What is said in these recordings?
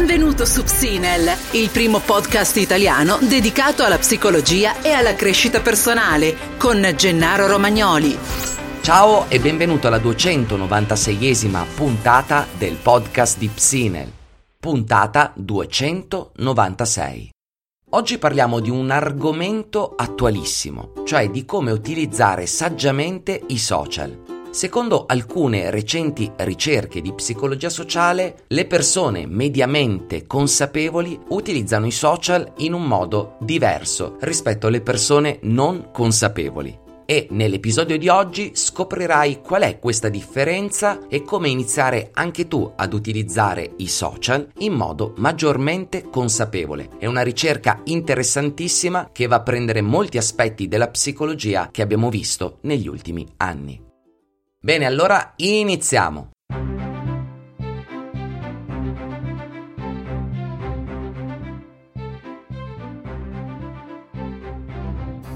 Benvenuto su Psinel, il primo podcast italiano dedicato alla psicologia e alla crescita personale con Gennaro Romagnoli. Ciao e benvenuto alla 296esima puntata del podcast di Psinel, puntata 296. Oggi parliamo di un argomento attualissimo, cioè di come utilizzare saggiamente i social. Secondo alcune recenti ricerche di psicologia sociale, le persone mediamente consapevoli utilizzano i social in un modo diverso rispetto alle persone non consapevoli. E nell'episodio di oggi scoprirai qual è questa differenza e come iniziare anche tu ad utilizzare i social in modo maggiormente consapevole. È una ricerca interessantissima che va a prendere molti aspetti della psicologia che abbiamo visto negli ultimi anni. Bene, allora iniziamo.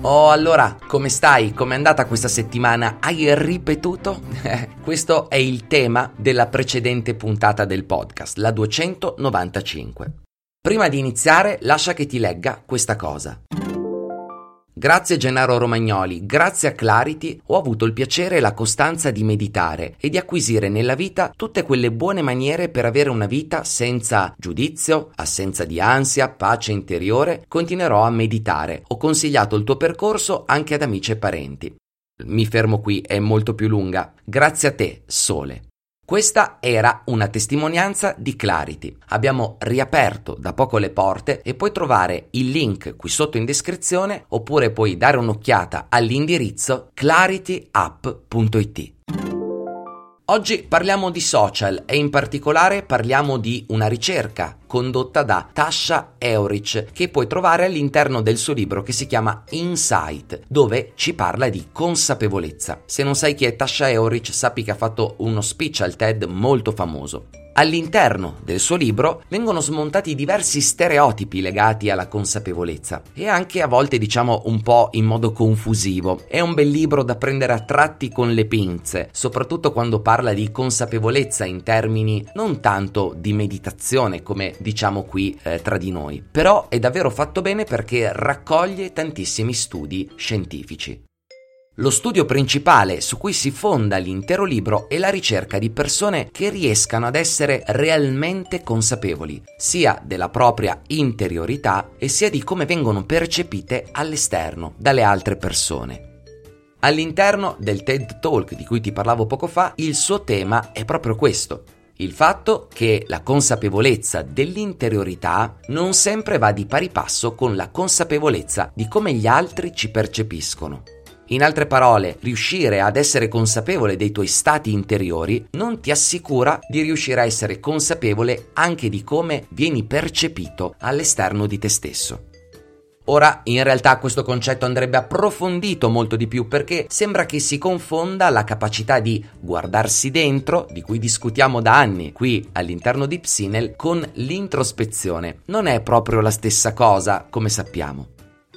Oh, allora, come stai? Com'è andata questa settimana? Hai ripetuto? Questo è il tema della precedente puntata del podcast, la 295. Prima di iniziare, lascia che ti legga questa cosa. Grazie Gennaro Romagnoli, grazie a Clarity ho avuto il piacere e la costanza di meditare e di acquisire nella vita tutte quelle buone maniere per avere una vita senza giudizio, assenza di ansia, pace interiore. Continuerò a meditare. Ho consigliato il tuo percorso anche ad amici e parenti. Mi fermo qui, è molto più lunga. Grazie a te, Sole. Questa era una testimonianza di Clarity. Abbiamo riaperto da poco le porte e puoi trovare il link qui sotto in descrizione oppure puoi dare un'occhiata all'indirizzo clarityapp.it. Oggi parliamo di social e in particolare parliamo di una ricerca condotta da Tasha Eurich che puoi trovare all'interno del suo libro che si chiama Insight, dove ci parla di consapevolezza. Se non sai chi è Tasha Eurich, sappi che ha fatto uno speech al TED molto famoso. All'interno del suo libro vengono smontati diversi stereotipi legati alla consapevolezza e anche a volte diciamo un po' in modo confusivo. È un bel libro da prendere a tratti con le pinze, soprattutto quando parla di consapevolezza in termini non tanto di meditazione come diciamo qui eh, tra di noi, però è davvero fatto bene perché raccoglie tantissimi studi scientifici. Lo studio principale su cui si fonda l'intero libro è la ricerca di persone che riescano ad essere realmente consapevoli, sia della propria interiorità e sia di come vengono percepite all'esterno dalle altre persone. All'interno del TED Talk di cui ti parlavo poco fa, il suo tema è proprio questo, il fatto che la consapevolezza dell'interiorità non sempre va di pari passo con la consapevolezza di come gli altri ci percepiscono. In altre parole, riuscire ad essere consapevole dei tuoi stati interiori non ti assicura di riuscire a essere consapevole anche di come vieni percepito all'esterno di te stesso. Ora, in realtà questo concetto andrebbe approfondito molto di più perché sembra che si confonda la capacità di guardarsi dentro, di cui discutiamo da anni qui all'interno di Psinel, con l'introspezione. Non è proprio la stessa cosa, come sappiamo.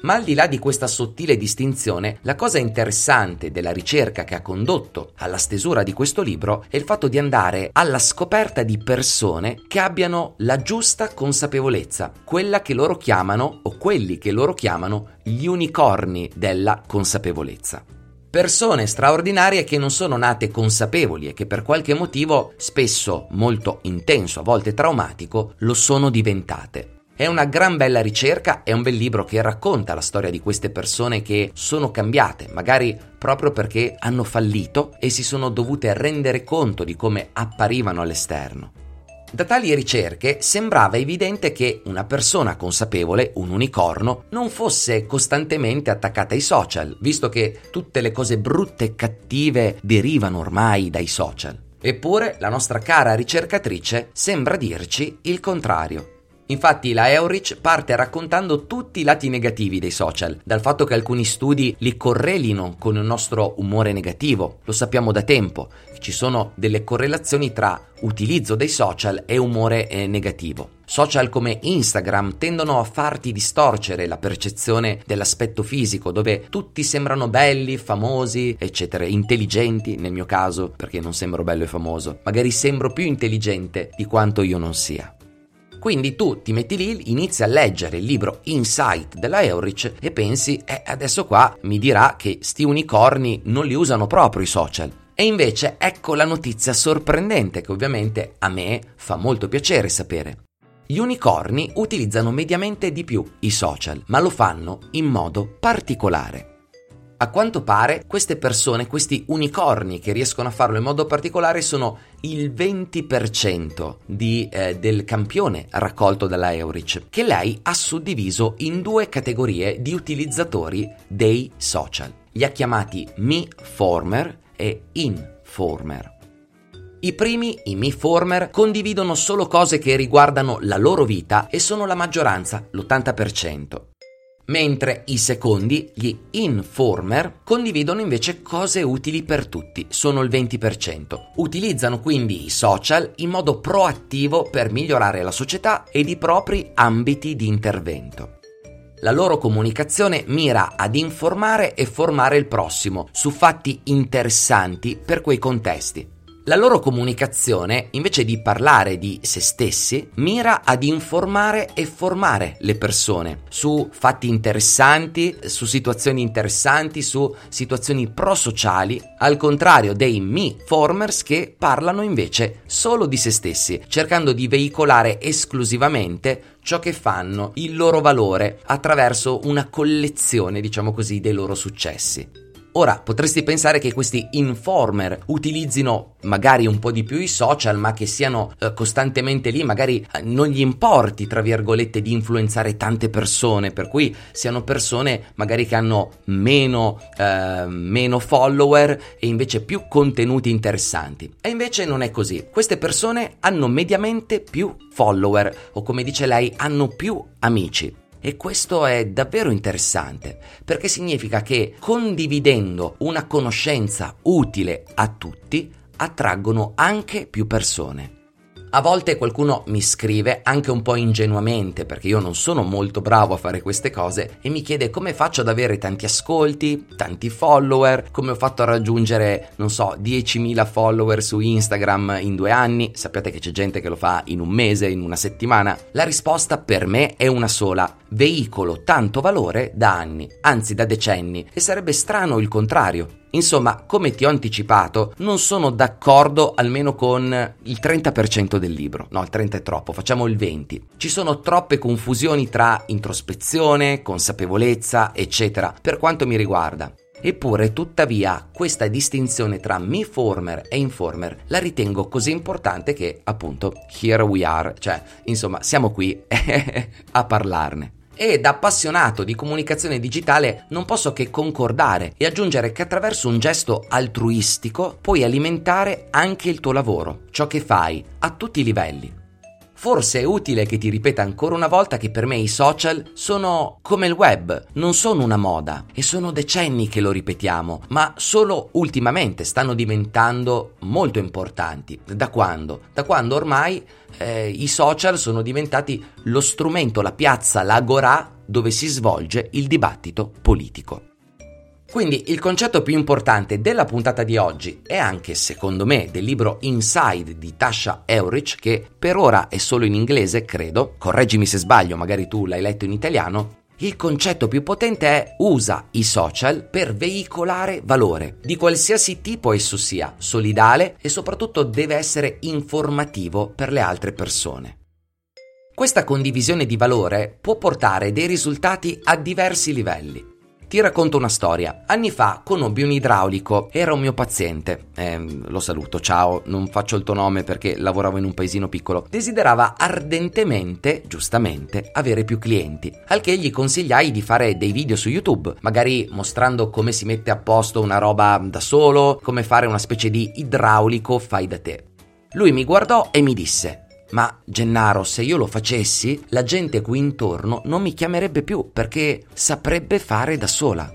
Ma al di là di questa sottile distinzione, la cosa interessante della ricerca che ha condotto alla stesura di questo libro è il fatto di andare alla scoperta di persone che abbiano la giusta consapevolezza, quella che loro chiamano o quelli che loro chiamano gli unicorni della consapevolezza. Persone straordinarie che non sono nate consapevoli e che per qualche motivo, spesso molto intenso, a volte traumatico, lo sono diventate. È una gran bella ricerca, è un bel libro che racconta la storia di queste persone che sono cambiate, magari proprio perché hanno fallito e si sono dovute rendere conto di come apparivano all'esterno. Da tali ricerche sembrava evidente che una persona consapevole, un unicorno, non fosse costantemente attaccata ai social, visto che tutte le cose brutte e cattive derivano ormai dai social. Eppure la nostra cara ricercatrice sembra dirci il contrario. Infatti la Eurich parte raccontando tutti i lati negativi dei social, dal fatto che alcuni studi li correlino con il nostro umore negativo, lo sappiamo da tempo, ci sono delle correlazioni tra utilizzo dei social e umore eh, negativo. Social come Instagram tendono a farti distorcere la percezione dell'aspetto fisico, dove tutti sembrano belli, famosi, eccetera, intelligenti nel mio caso, perché non sembro bello e famoso. Magari sembro più intelligente di quanto io non sia. Quindi tu ti metti lì, inizi a leggere il libro Insight della Eurich e pensi, eh, adesso qua mi dirà che sti unicorni non li usano proprio i social. E invece ecco la notizia sorprendente che ovviamente a me fa molto piacere sapere. Gli unicorni utilizzano mediamente di più i social, ma lo fanno in modo particolare. A quanto pare queste persone, questi unicorni che riescono a farlo in modo particolare sono il 20% di, eh, del campione raccolto dalla Eurich, che lei ha suddiviso in due categorie di utilizzatori dei social. Li ha chiamati Me-Former e In-Former. I primi, i MeFormer, condividono solo cose che riguardano la loro vita e sono la maggioranza, l'80% mentre i secondi, gli informer, condividono invece cose utili per tutti, sono il 20%. Utilizzano quindi i social in modo proattivo per migliorare la società ed i propri ambiti di intervento. La loro comunicazione mira ad informare e formare il prossimo su fatti interessanti per quei contesti. La loro comunicazione, invece di parlare di se stessi, mira ad informare e formare le persone su fatti interessanti, su situazioni interessanti, su situazioni prosociali, al contrario dei me-formers che parlano invece solo di se stessi, cercando di veicolare esclusivamente ciò che fanno, il loro valore, attraverso una collezione, diciamo così, dei loro successi. Ora, potresti pensare che questi informer utilizzino magari un po' di più i social, ma che siano eh, costantemente lì, magari eh, non gli importi, tra virgolette, di influenzare tante persone, per cui siano persone magari che hanno meno, eh, meno follower e invece più contenuti interessanti. E invece non è così. Queste persone hanno mediamente più follower, o come dice lei, hanno più amici. E questo è davvero interessante perché significa che condividendo una conoscenza utile a tutti attraggono anche più persone. A volte qualcuno mi scrive anche un po' ingenuamente perché io non sono molto bravo a fare queste cose e mi chiede come faccio ad avere tanti ascolti, tanti follower, come ho fatto a raggiungere, non so, 10.000 follower su Instagram in due anni. Sappiate che c'è gente che lo fa in un mese, in una settimana. La risposta per me è una sola. Veicolo tanto valore da anni, anzi da decenni, e sarebbe strano il contrario. Insomma, come ti ho anticipato, non sono d'accordo almeno con il 30% del libro. No, il 30 è troppo, facciamo il 20. Ci sono troppe confusioni tra introspezione, consapevolezza, eccetera, per quanto mi riguarda. Eppure, tuttavia, questa distinzione tra me-former e informer la ritengo così importante che, appunto, here we are, cioè, insomma, siamo qui a parlarne. E da appassionato di comunicazione digitale non posso che concordare e aggiungere che attraverso un gesto altruistico puoi alimentare anche il tuo lavoro, ciò che fai, a tutti i livelli. Forse è utile che ti ripeta ancora una volta che per me i social sono come il web, non sono una moda e sono decenni che lo ripetiamo, ma solo ultimamente stanno diventando molto importanti. Da quando? Da quando ormai eh, i social sono diventati lo strumento, la piazza, l'agorà dove si svolge il dibattito politico. Quindi il concetto più importante della puntata di oggi e anche secondo me del libro Inside di Tasha Eurich, che per ora è solo in inglese, credo, correggimi se sbaglio, magari tu l'hai letto in italiano, il concetto più potente è usa i social per veicolare valore, di qualsiasi tipo esso sia, solidale e soprattutto deve essere informativo per le altre persone. Questa condivisione di valore può portare dei risultati a diversi livelli. Ti racconto una storia. Anni fa conobbi un idraulico, era un mio paziente. Eh, lo saluto, ciao, non faccio il tuo nome perché lavoravo in un paesino piccolo. Desiderava ardentemente, giustamente, avere più clienti. Al che gli consigliai di fare dei video su YouTube, magari mostrando come si mette a posto una roba da solo, come fare una specie di idraulico fai da te. Lui mi guardò e mi disse: ma Gennaro, se io lo facessi, la gente qui intorno non mi chiamerebbe più perché saprebbe fare da sola.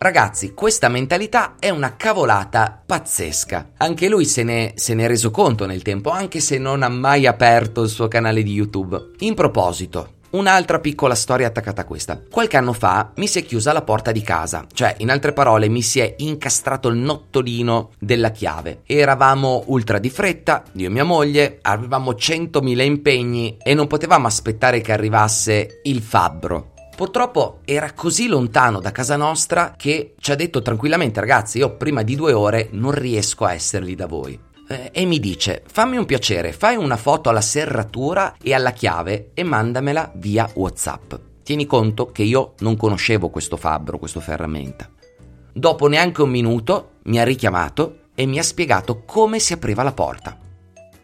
Ragazzi, questa mentalità è una cavolata pazzesca. Anche lui se ne, se ne, è reso conto nel tempo, anche se non ha mai aperto il suo canale di YouTube. In proposito, Un'altra piccola storia attaccata a questa. Qualche anno fa mi si è chiusa la porta di casa, cioè in altre parole mi si è incastrato il nottolino della chiave. Eravamo ultra di fretta, io e mia moglie, avevamo 100.000 impegni e non potevamo aspettare che arrivasse il fabbro. Purtroppo era così lontano da casa nostra che ci ha detto tranquillamente ragazzi io prima di due ore non riesco a essere lì da voi eh, e mi dice fammi un piacere, fai una foto alla serratura e alla chiave e mandamela via Whatsapp. Tieni conto che io non conoscevo questo fabbro, questo ferramenta. Dopo neanche un minuto mi ha richiamato e mi ha spiegato come si apriva la porta.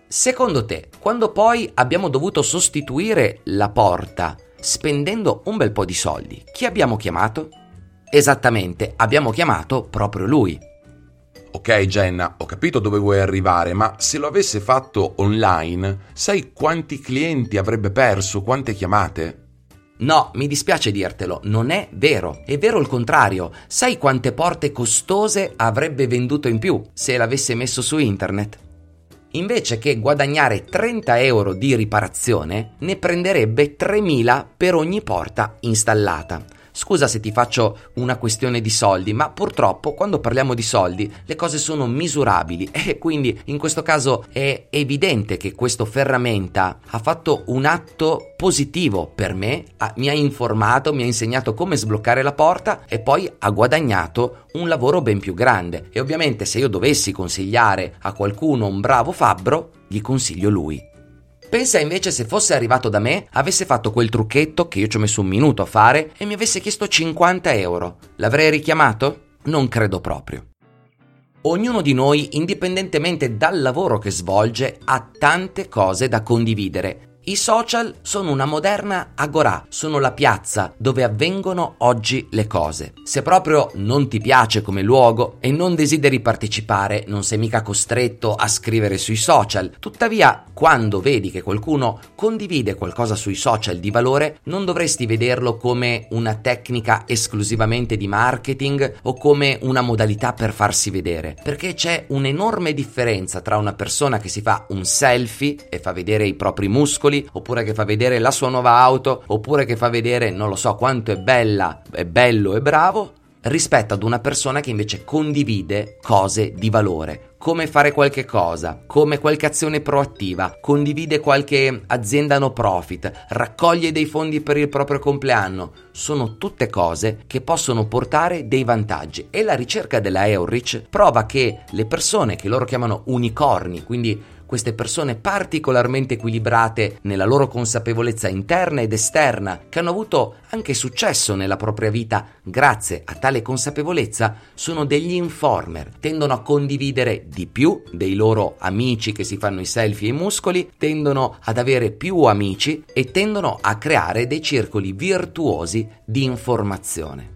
Secondo te, quando poi abbiamo dovuto sostituire la porta spendendo un bel po' di soldi, chi abbiamo chiamato? Esattamente, abbiamo chiamato proprio lui. Ok Jenna, ho capito dove vuoi arrivare, ma se lo avesse fatto online, sai quanti clienti avrebbe perso, quante chiamate? No, mi dispiace dirtelo, non è vero. È vero il contrario. Sai quante porte costose avrebbe venduto in più se l'avesse messo su internet? Invece che guadagnare 30 euro di riparazione, ne prenderebbe 3.000 per ogni porta installata. Scusa se ti faccio una questione di soldi, ma purtroppo quando parliamo di soldi le cose sono misurabili e quindi in questo caso è evidente che questo ferramenta ha fatto un atto positivo per me, mi ha informato, mi ha insegnato come sbloccare la porta e poi ha guadagnato un lavoro ben più grande. E ovviamente se io dovessi consigliare a qualcuno un bravo fabbro, gli consiglio lui. Pensa invece se fosse arrivato da me, avesse fatto quel trucchetto che io ci ho messo un minuto a fare e mi avesse chiesto 50 euro. L'avrei richiamato? Non credo proprio. Ognuno di noi, indipendentemente dal lavoro che svolge, ha tante cose da condividere i social sono una moderna agorà, sono la piazza dove avvengono oggi le cose. Se proprio non ti piace come luogo e non desideri partecipare, non sei mica costretto a scrivere sui social. Tuttavia, quando vedi che qualcuno condivide qualcosa sui social di valore, non dovresti vederlo come una tecnica esclusivamente di marketing o come una modalità per farsi vedere, perché c'è un'enorme differenza tra una persona che si fa un selfie e fa vedere i propri muscoli piccoli, oppure che fa vedere la sua nuova auto, oppure che fa vedere non lo so quanto è bella, è bello e bravo, rispetto ad una persona che invece condivide cose di valore, come fare qualche cosa, come qualche azione proattiva, condivide qualche azienda no profit, raccoglie dei fondi per il proprio compleanno, sono tutte cose che possono portare dei vantaggi. E la ricerca della Eurich prova che le persone che loro chiamano unicorni, quindi queste persone particolarmente equilibrate nella loro consapevolezza interna ed esterna, che hanno avuto anche successo nella propria vita grazie a tale consapevolezza, sono degli informer, tendono a condividere di più dei loro amici che si fanno i selfie e i muscoli, tendono ad avere più amici e tendono a creare dei circoli virtuosi di informazione.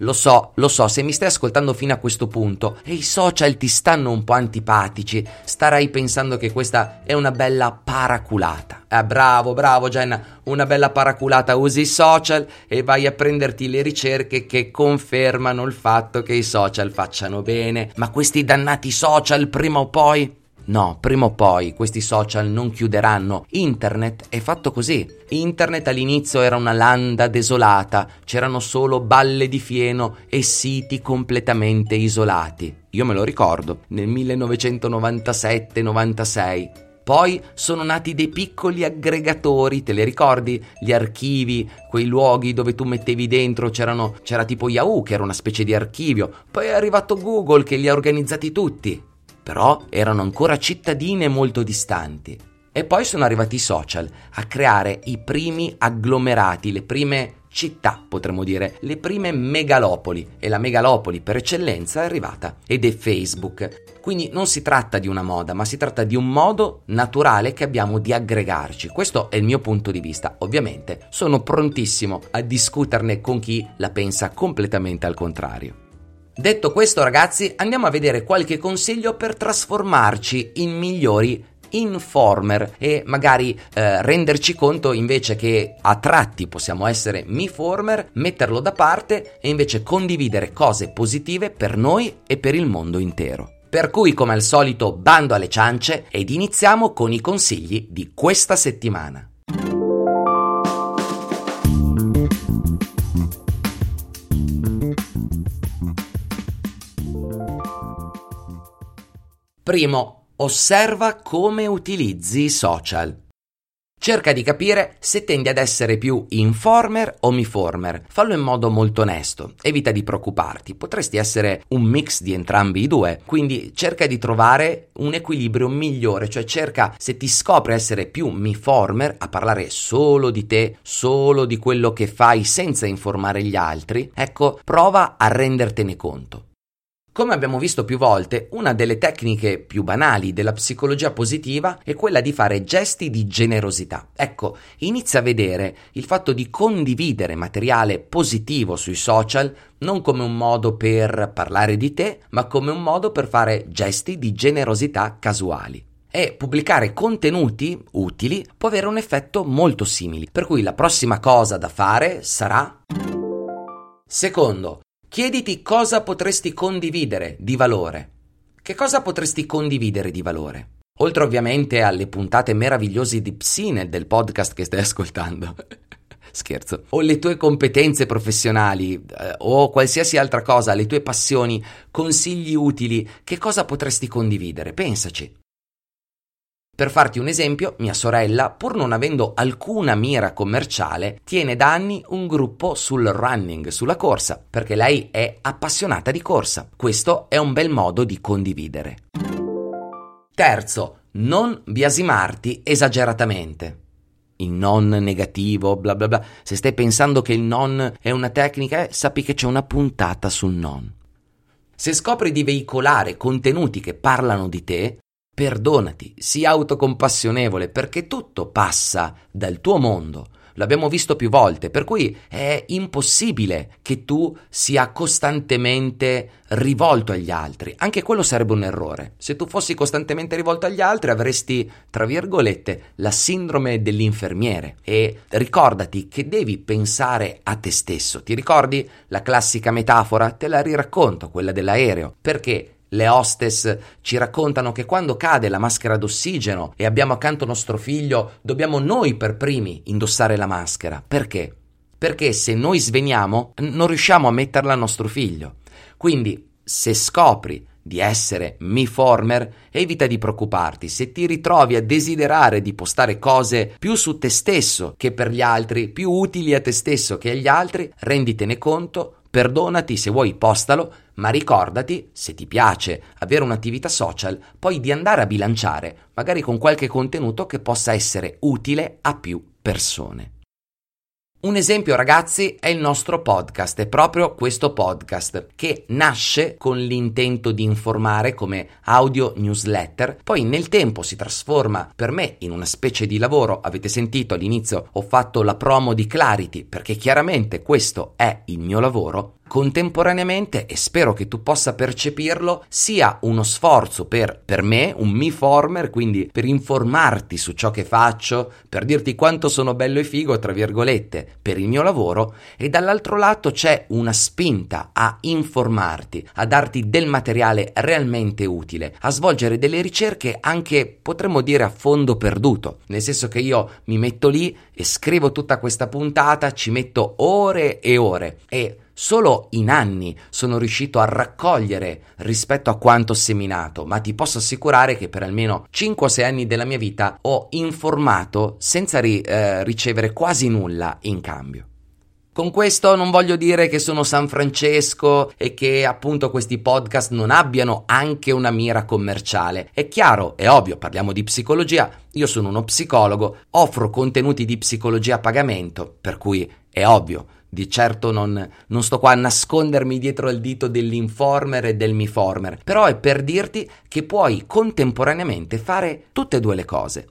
Lo so, lo so, se mi stai ascoltando fino a questo punto e i social ti stanno un po' antipatici, starai pensando che questa è una bella paraculata. Eh, bravo, bravo Jenna, una bella paraculata, usi i social e vai a prenderti le ricerche che confermano il fatto che i social facciano bene. Ma questi dannati social prima o poi No, prima o poi questi social non chiuderanno. Internet è fatto così. Internet all'inizio era una landa desolata, c'erano solo balle di fieno e siti completamente isolati. Io me lo ricordo, nel 1997-96. Poi sono nati dei piccoli aggregatori, te li ricordi? Gli archivi, quei luoghi dove tu mettevi dentro, c'era tipo Yahoo che era una specie di archivio. Poi è arrivato Google che li ha organizzati tutti però erano ancora cittadine molto distanti. E poi sono arrivati i social a creare i primi agglomerati, le prime città, potremmo dire, le prime megalopoli e la megalopoli per eccellenza è arrivata ed è Facebook. Quindi non si tratta di una moda, ma si tratta di un modo naturale che abbiamo di aggregarci. Questo è il mio punto di vista. Ovviamente sono prontissimo a discuterne con chi la pensa completamente al contrario. Detto questo ragazzi andiamo a vedere qualche consiglio per trasformarci in migliori informer e magari eh, renderci conto invece che a tratti possiamo essere miformer, metterlo da parte e invece condividere cose positive per noi e per il mondo intero. Per cui come al solito bando alle ciance ed iniziamo con i consigli di questa settimana. Primo, osserva come utilizzi i social. Cerca di capire se tendi ad essere più informer o miformer. Fallo in modo molto onesto. Evita di preoccuparti. Potresti essere un mix di entrambi i due. Quindi cerca di trovare un equilibrio migliore. Cioè cerca, se ti scopri essere più miformer, a parlare solo di te, solo di quello che fai senza informare gli altri, ecco, prova a rendertene conto. Come abbiamo visto più volte, una delle tecniche più banali della psicologia positiva è quella di fare gesti di generosità. Ecco, inizia a vedere il fatto di condividere materiale positivo sui social non come un modo per parlare di te, ma come un modo per fare gesti di generosità casuali e pubblicare contenuti utili può avere un effetto molto simile. Per cui la prossima cosa da fare sarà Secondo, Chiediti cosa potresti condividere di valore. Che cosa potresti condividere di valore? Oltre ovviamente alle puntate meravigliose di Psine del podcast che stai ascoltando. Scherzo. O le tue competenze professionali eh, o qualsiasi altra cosa, le tue passioni, consigli utili, che cosa potresti condividere? Pensaci. Per farti un esempio, mia sorella, pur non avendo alcuna mira commerciale, tiene da anni un gruppo sul running, sulla corsa, perché lei è appassionata di corsa. Questo è un bel modo di condividere. Terzo, non biasimarti esageratamente. Il non negativo, bla bla bla. Se stai pensando che il non è una tecnica, eh, sappi che c'è una puntata sul non. Se scopri di veicolare contenuti che parlano di te, Perdonati, sii autocompassionevole perché tutto passa dal tuo mondo. L'abbiamo visto più volte, per cui è impossibile che tu sia costantemente rivolto agli altri. Anche quello sarebbe un errore. Se tu fossi costantemente rivolto agli altri avresti, tra virgolette, la sindrome dell'infermiere. E ricordati che devi pensare a te stesso. Ti ricordi la classica metafora? Te la riracconto, quella dell'aereo. Perché le hostess ci raccontano che quando cade la maschera d'ossigeno e abbiamo accanto nostro figlio, dobbiamo noi per primi indossare la maschera. Perché? Perché se noi sveniamo non riusciamo a metterla a nostro figlio. Quindi, se scopri di essere mi-former, evita di preoccuparti. Se ti ritrovi a desiderare di postare cose più su te stesso che per gli altri, più utili a te stesso che agli altri, renditene conto, Perdonati se vuoi postalo, ma ricordati, se ti piace avere un'attività social, poi di andare a bilanciare, magari con qualche contenuto che possa essere utile a più persone. Un esempio ragazzi è il nostro podcast, è proprio questo podcast che nasce con l'intento di informare come audio newsletter, poi nel tempo si trasforma per me in una specie di lavoro, avete sentito all'inizio ho fatto la promo di Clarity perché chiaramente questo è il mio lavoro, contemporaneamente, e spero che tu possa percepirlo, sia uno sforzo per, per me, un me former, quindi per informarti su ciò che faccio, per dirti quanto sono bello e figo, tra virgolette, per il mio lavoro, e dall'altro lato c'è una spinta a informarti, a darti del materiale realmente utile, a svolgere delle ricerche anche, potremmo dire, a fondo perduto, nel senso che io mi metto lì e scrivo tutta questa puntata, ci metto ore e ore e Solo in anni sono riuscito a raccogliere rispetto a quanto seminato, ma ti posso assicurare che per almeno 5-6 anni della mia vita ho informato senza ri- eh, ricevere quasi nulla in cambio. Con questo non voglio dire che sono San Francesco e che appunto questi podcast non abbiano anche una mira commerciale. È chiaro, è ovvio, parliamo di psicologia, io sono uno psicologo, offro contenuti di psicologia a pagamento, per cui è ovvio, di certo non, non, sto qua a nascondermi dietro al dito dell'informer e del miformer, però è per dirti che puoi contemporaneamente fare tutte e due le cose.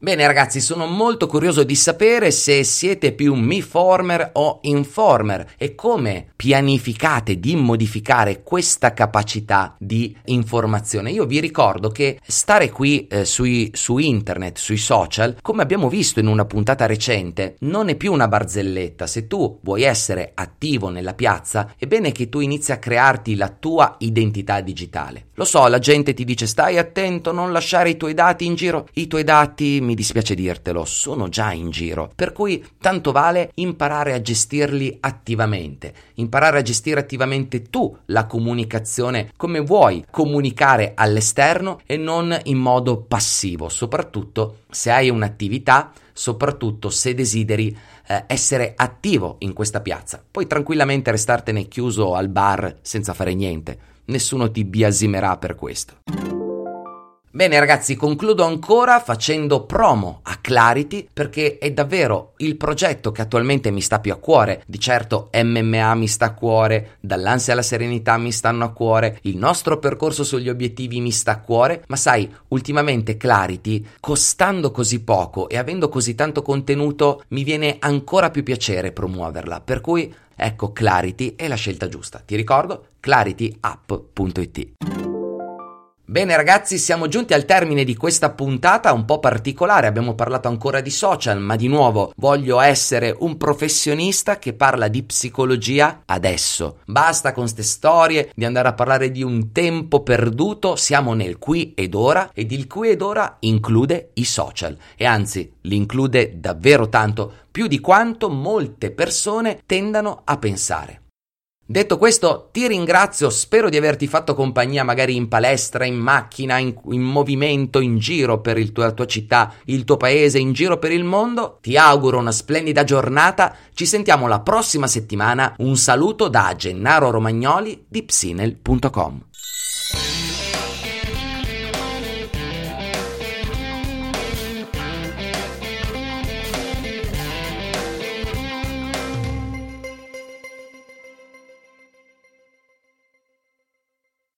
Bene ragazzi, sono molto curioso di sapere se siete più me-former o informer e come pianificate di modificare questa capacità di informazione. Io vi ricordo che stare qui eh, sui, su internet, sui social, come abbiamo visto in una puntata recente, non è più una barzelletta. Se tu vuoi essere attivo nella piazza, è bene che tu inizi a crearti la tua identità digitale. Lo so, la gente ti dice stai attento, non lasciare i tuoi dati in giro. I tuoi dati mi dispiace dirtelo, sono già in giro, per cui tanto vale imparare a gestirli attivamente, imparare a gestire attivamente tu la comunicazione come vuoi comunicare all'esterno e non in modo passivo, soprattutto se hai un'attività, soprattutto se desideri eh, essere attivo in questa piazza. Puoi tranquillamente restartene chiuso al bar senza fare niente, nessuno ti biasimerà per questo. Bene ragazzi, concludo ancora facendo promo a Clarity perché è davvero il progetto che attualmente mi sta più a cuore. Di certo MMA mi sta a cuore, dall'ansia alla serenità mi stanno a cuore, il nostro percorso sugli obiettivi mi sta a cuore, ma sai, ultimamente Clarity, costando così poco e avendo così tanto contenuto, mi viene ancora più piacere promuoverla. Per cui ecco Clarity è la scelta giusta. Ti ricordo clarityapp.it. Bene ragazzi, siamo giunti al termine di questa puntata un po' particolare, abbiamo parlato ancora di social, ma di nuovo voglio essere un professionista che parla di psicologia adesso. Basta con ste storie di andare a parlare di un tempo perduto, siamo nel qui ed ora ed il qui ed ora include i social e anzi li include davvero tanto, più di quanto molte persone tendano a pensare. Detto questo, ti ringrazio, spero di averti fatto compagnia magari in palestra, in macchina, in, in movimento, in giro per tuo, la tua città, il tuo paese, in giro per il mondo. Ti auguro una splendida giornata, ci sentiamo la prossima settimana. Un saluto da Gennaro Romagnoli di psinel.com.